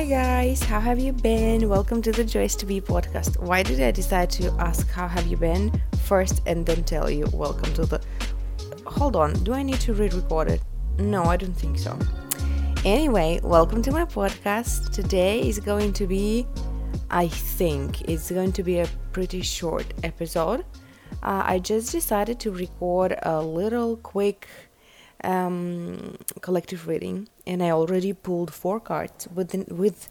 Hi guys, how have you been? Welcome to the Joyous to Be podcast. Why did I decide to ask how have you been first and then tell you welcome to the Hold on, do I need to re-record it? No, I don't think so. Anyway, welcome to my podcast. Today is going to be I think it's going to be a pretty short episode. Uh, I just decided to record a little quick um, collective reading, and I already pulled four cards with the, with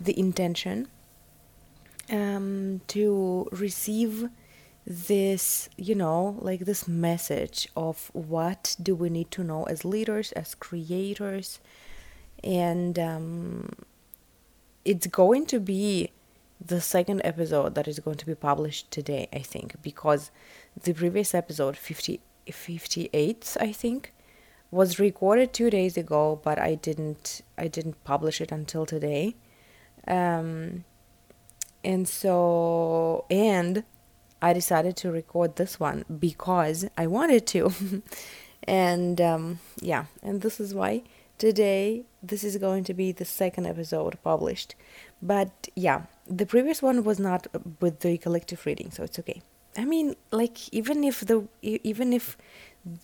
the intention um, to receive this, you know, like this message of what do we need to know as leaders, as creators, and um, it's going to be the second episode that is going to be published today, I think, because the previous episode, 50, 58, I think, was recorded two days ago, but I didn't I didn't publish it until today. Um, and so and I decided to record this one because I wanted to. and um, yeah, and this is why today this is going to be the second episode published. But yeah, the previous one was not with the collective reading, so it's okay. I mean, like even if the even if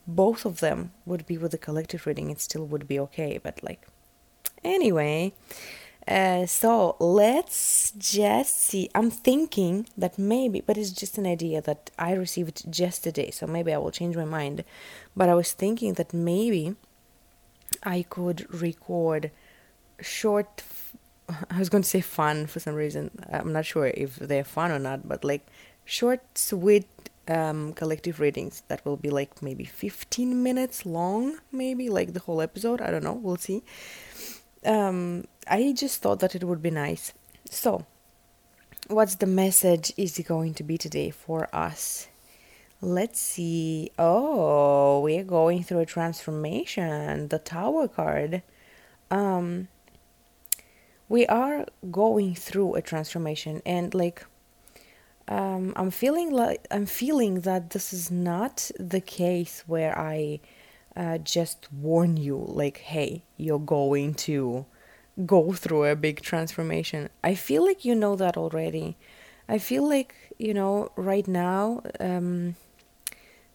both of them would be with the collective reading, it still would be okay. But like, anyway, uh, so let's just see. I'm thinking that maybe, but it's just an idea that I received just today, so maybe I will change my mind. But I was thinking that maybe I could record short. I was going to say fun for some reason. I'm not sure if they're fun or not, but like short, sweet um, collective readings that will be like maybe 15 minutes long, maybe like the whole episode. I don't know, we'll see. Um, I just thought that it would be nice. So, what's the message is it going to be today for us? Let's see. Oh, we're going through a transformation. The Tower card. Um, we are going through a transformation, and like um, I'm feeling like I'm feeling that this is not the case where I uh, just warn you, like, hey, you're going to go through a big transformation. I feel like you know that already. I feel like you know right now, um,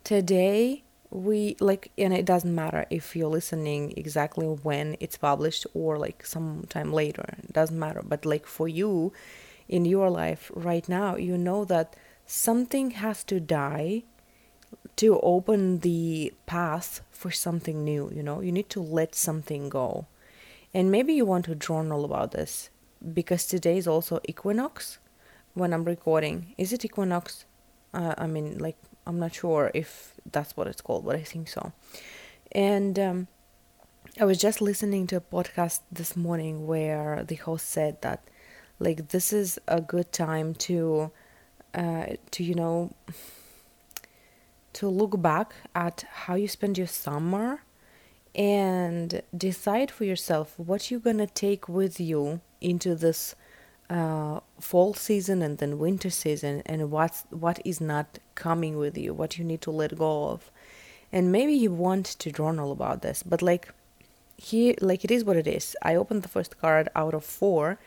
today we like, and it doesn't matter if you're listening exactly when it's published or like sometime later. It doesn't matter. But like for you in your life right now, you know that something has to die to open the path for something new. You know, you need to let something go. And maybe you want to journal about this because today is also equinox when I'm recording. Is it equinox? Uh, I mean, like, I'm not sure if that's what it's called, but I think so. And um, I was just listening to a podcast this morning where the host said that like this is a good time to uh, to you know to look back at how you spend your summer and decide for yourself what you're gonna take with you into this uh, fall season and then winter season and what's what is not coming with you what you need to let go of. And maybe you want to journal about this but like here like it is what it is. I opened the first card out of four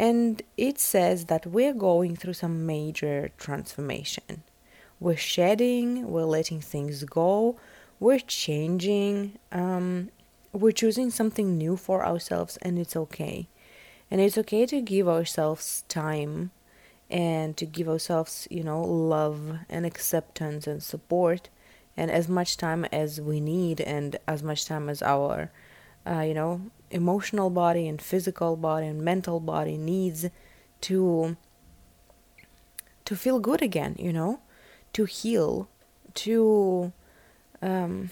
and it says that we're going through some major transformation. We're shedding, we're letting things go, we're changing, um, we're choosing something new for ourselves, and it's okay. And it's okay to give ourselves time and to give ourselves, you know, love and acceptance and support, and as much time as we need, and as much time as our, uh, you know, emotional body and physical body and mental body needs to to feel good again you know to heal to um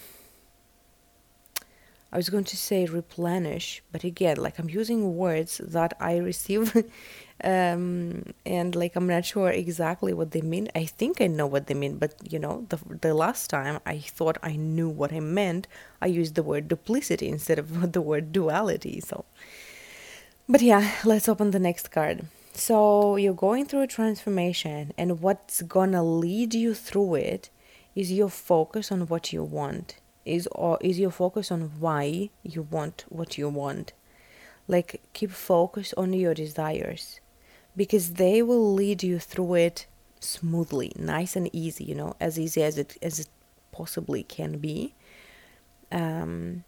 I was going to say replenish, but again, like I'm using words that I receive, um, and like I'm not sure exactly what they mean. I think I know what they mean, but you know, the the last time I thought I knew what I meant, I used the word duplicity instead of the word duality. So, but yeah, let's open the next card. So you're going through a transformation, and what's gonna lead you through it is your focus on what you want is or is your focus on why you want what you want like keep focus on your desires because they will lead you through it smoothly nice and easy you know as easy as it as it possibly can be. Um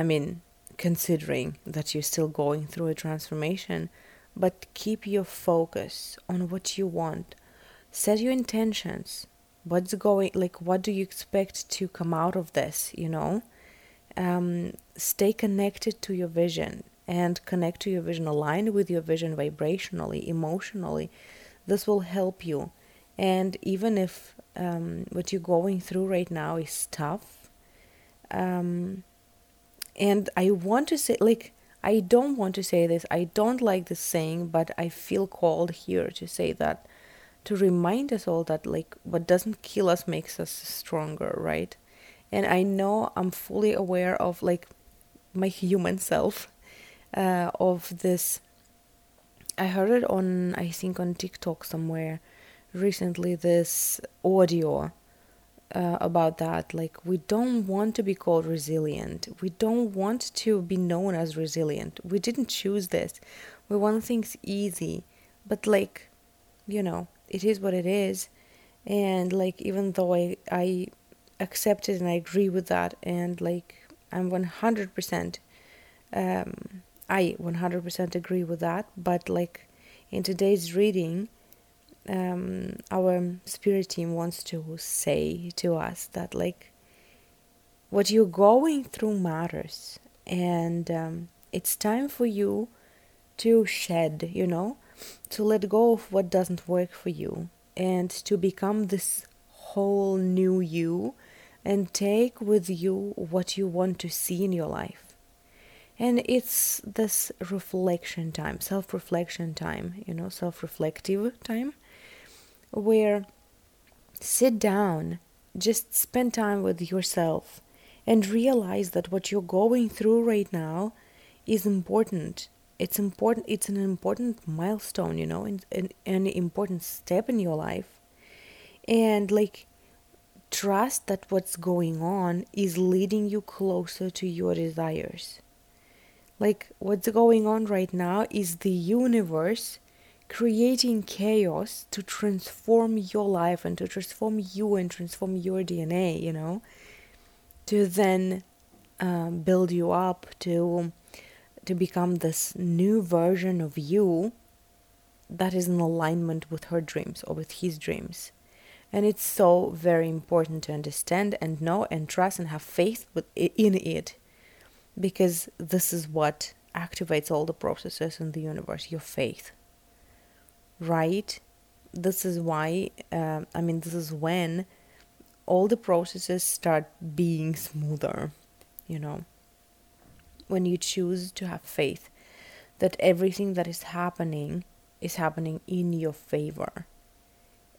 i mean considering that you're still going through a transformation but keep your focus on what you want. Set your intentions. What's going like what do you expect to come out of this you know? Um, stay connected to your vision and connect to your vision align with your vision vibrationally emotionally this will help you. And even if um, what you're going through right now is tough um, and i want to say like i don't want to say this i don't like this saying but i feel called here to say that to remind us all that like what doesn't kill us makes us stronger right? And i know i'm fully aware of like my human self uh, of this. I heard it on i think on tiktok somewhere recently this audio uh, about that. Like we don't want to be called resilient. We don't want to be known as resilient. We didn't choose this. We want things easy. But like you know it is what it is. And like even though i i accept it and i agree with that and like i'm 100% um i 100% agree with that but like in today's reading um our spirit team wants to say to us that like what you're going through matters and um, it's time for you to shed you know to let go of what doesn't work for you and to become this whole new you and take with you what you want to see in your life. And it's this reflection time, self reflection time, you know, self reflective time, where sit down, just spend time with yourself, and realize that what you're going through right now is important. It's important it's an important milestone you know and an, an important step in your life. And like trust that what's going on is leading you closer to your desires like what's going on right now is the universe creating chaos to transform your life and to transform you and transform your dna you know to then um, build you up to to become this new version of you that is in alignment with her dreams or with his dreams. And it's so very important to understand and know and trust and have faith in it because this is what activates all the processes in the universe your faith. Right? This is why, uh, I mean, this is when all the processes start being smoother, you know when you choose to have faith that everything that is happening is happening in your favor.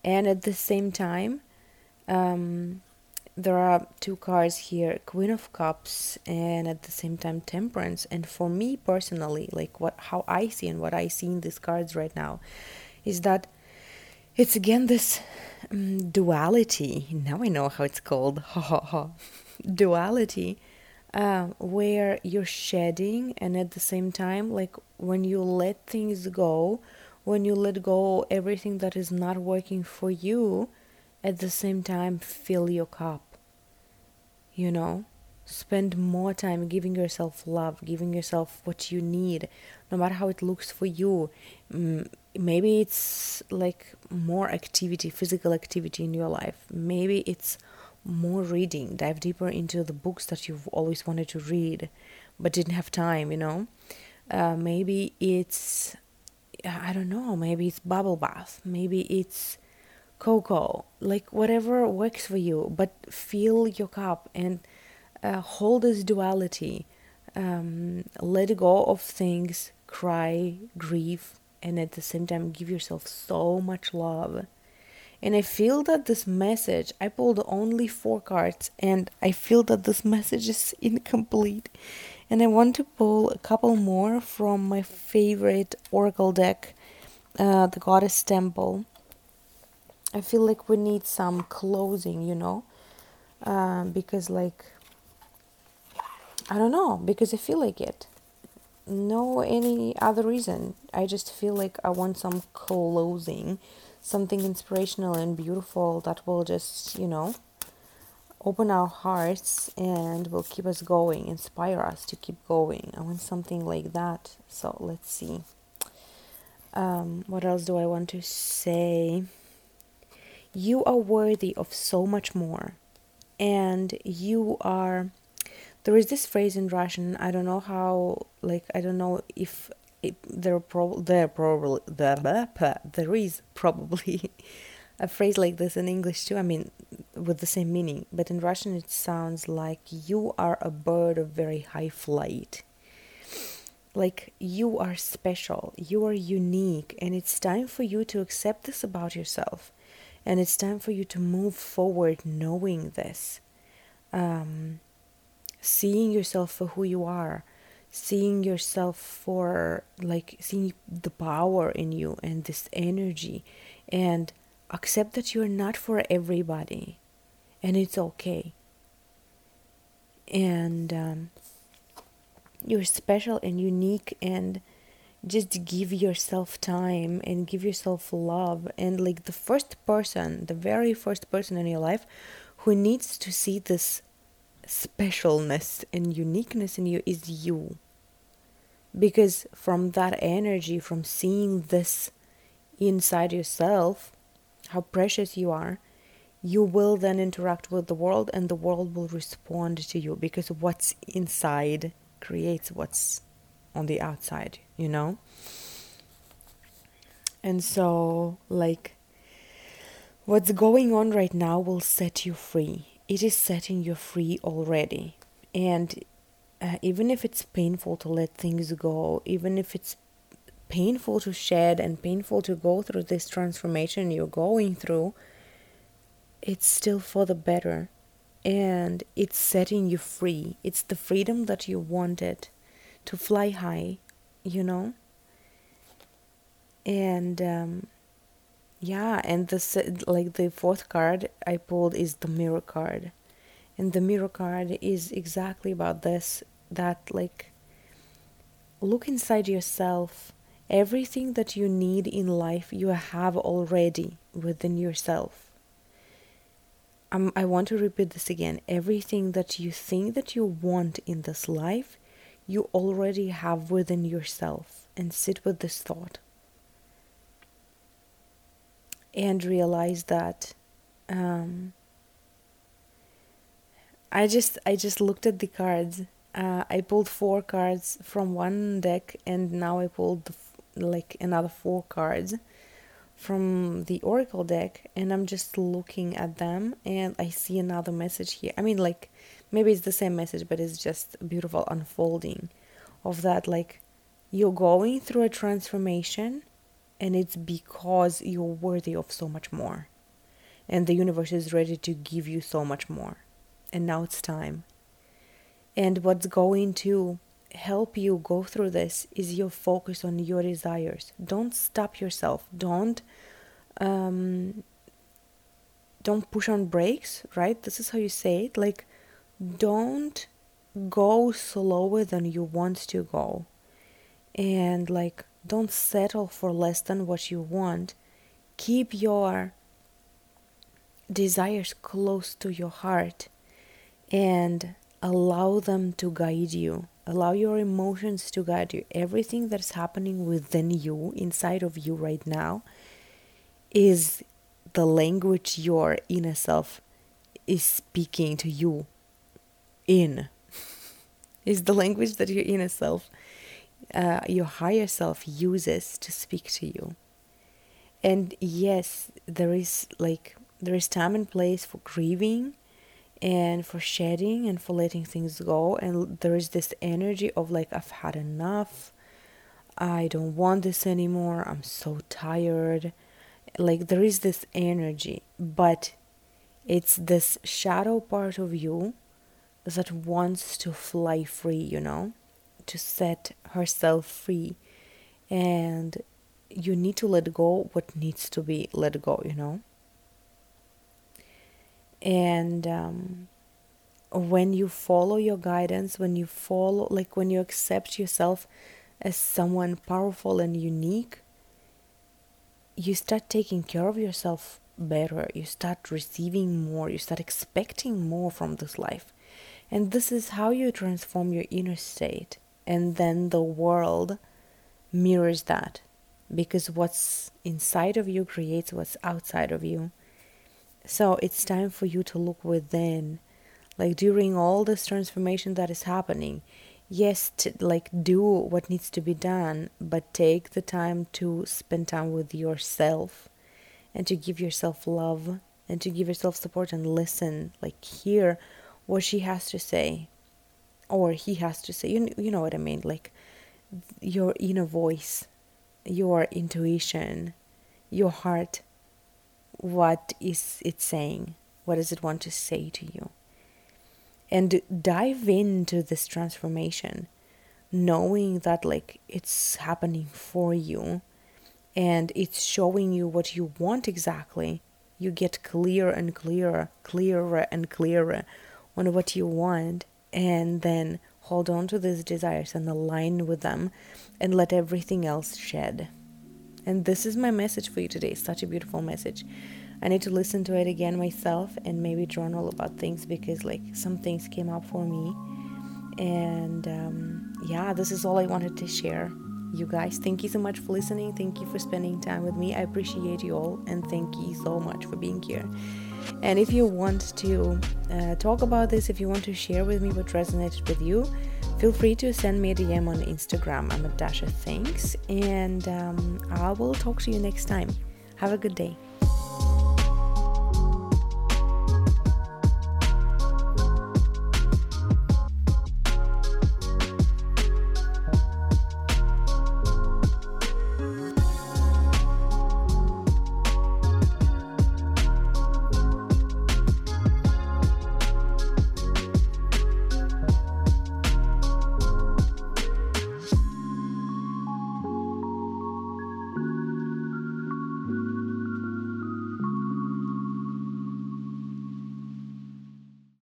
And at the same time, um, there are two cards here Queen of Cups and at the same time Temperance. And for me personally, like what how I see and what I see in these cards right now is that it's again this um, duality. Now I know how it's called. Ha ha ha. Duality uh, where you're shedding and at the same time like when you let things go when you let go everything that is not working for you at the same time fill your cup you know? Spend more time giving yourself love giving yourself what you need no matter how it looks for you. Maybe it's like more activity physical activity in your life. Maybe it's more reading, dive deeper into the books that you've always wanted to read but didn't have time, you know. Uh, maybe it's, I don't know, maybe it's bubble bath, maybe it's cocoa, like whatever works for you, but fill your cup and uh, hold this duality. Um, let go of things, cry, grieve, and at the same time give yourself so much love and I feel that this message, I pulled only four cards, and I feel that this message is incomplete. And I want to pull a couple more from my favorite oracle deck, uh, the Goddess Temple. I feel like we need some closing, you know, uh, because, like, I don't know, because I feel like it. no any other reason. I just feel like I want some closing, something inspirational and beautiful that will just, you know, open our hearts and will keep us going, inspire us to keep going. I want something like that. So let's see. Um, what else do I want to say? You are worthy of so much more, and you are. There is this phrase in Russian. I don't know how. Like I don't know if it, there pro there probably there there is probably a phrase like this in English too. I mean, with the same meaning, but in Russian it sounds like you are a bird of very high flight. Like you are special, you are unique, and it's time for you to accept this about yourself. And it's time for you to move forward knowing this. Um, seeing yourself for who you are, seeing yourself for like seeing the power in you and this energy, and accept that you're not for everybody and it's okay. And um, you're special and unique, and just give yourself time and give yourself love. And like the first person, the very first person in your life who needs to see this specialness and uniqueness in you is you. Because from that energy, from seeing this inside yourself, how precious you are, you will then interact with the world and the world will respond to you because what's inside creates what's on the outside, you know? And so, like, what's going on right now will set you free. It is setting you free already. And uh, even if it's painful to let things go, even if it's painful to shed and painful to go through this transformation you're going through, it's still for the better and it's setting you free. It's the freedom that you wanted to fly high, you know? And um, yeah, and the like the fourth card I pulled is the mirror card. And the mirror card is exactly about this that like look inside yourself. Everything that you need in life you have already within yourself um, I want to repeat this again. Everything that you think that you want in this life, you already have within yourself. And sit with this thought. And realize that um, I just I just looked at the cards. Uh, I pulled four cards from one deck, and now I pulled the, like another four cards from the oracle deck and i'm just looking at them and i see another message here i mean like maybe it's the same message but it's just a beautiful unfolding of that like you're going through a transformation and it's because you're worthy of so much more and the universe is ready to give you so much more and now it's time and what's going to help you go through this is your focus on your desires. Don't stop yourself. Don't um, don't push on brakes, right? This is how you say it. Like don't go slower than you want to go. And like don't settle for less than what you want. Keep your desires close to your heart and allow them to guide you Allow your emotions to guide you. Everything that's happening within you, inside of you right now, is the language your inner self is speaking to you in. is the language that your inner self, uh, your higher self uses to speak to you. And yes, there is like, there is time and place for grieving and for shedding and for letting things go and there is this energy of like I've had enough I don't want this anymore I'm so tired like there is this energy but it's this shadow part of you that wants to fly free you know to set herself free and you need to let go what needs to be let go you know and um, when you follow your guidance, when you follow, like when you accept yourself as someone powerful and unique, you start taking care of yourself better. You start receiving more. You start expecting more from this life. And this is how you transform your inner state. And then the world mirrors that because what's inside of you creates what's outside of you. So it's time for you to look within. Like during all this transformation that is happening, yes, like do what needs to be done, but take the time to spend time with yourself and to give yourself love and to give yourself support and listen, like hear what she has to say or he has to say. You, you know what I mean? Like your inner voice your intuition, your heart, what is it saying? What does it want to say to you? And dive into this transformation, knowing that like it's happening for you and it's showing you what you want exactly. You get clearer and clearer, clearer and clearer on what you want, and then hold on to these desires and align with them and let everything else shed. And this is my message for you today. Such a beautiful message. I need to listen to it again myself and maybe journal about things because, like, some things came up for me. And um, yeah, this is all I wanted to share. You guys, thank you so much for listening. Thank you for spending time with me. I appreciate you all and thank you so much for being here. And if you want to uh, talk about this, if you want to share with me what resonated with you, feel free to send me a DM on Instagram. I'm at Dasha Thinks, and um, I will talk to you next time. Have a good day.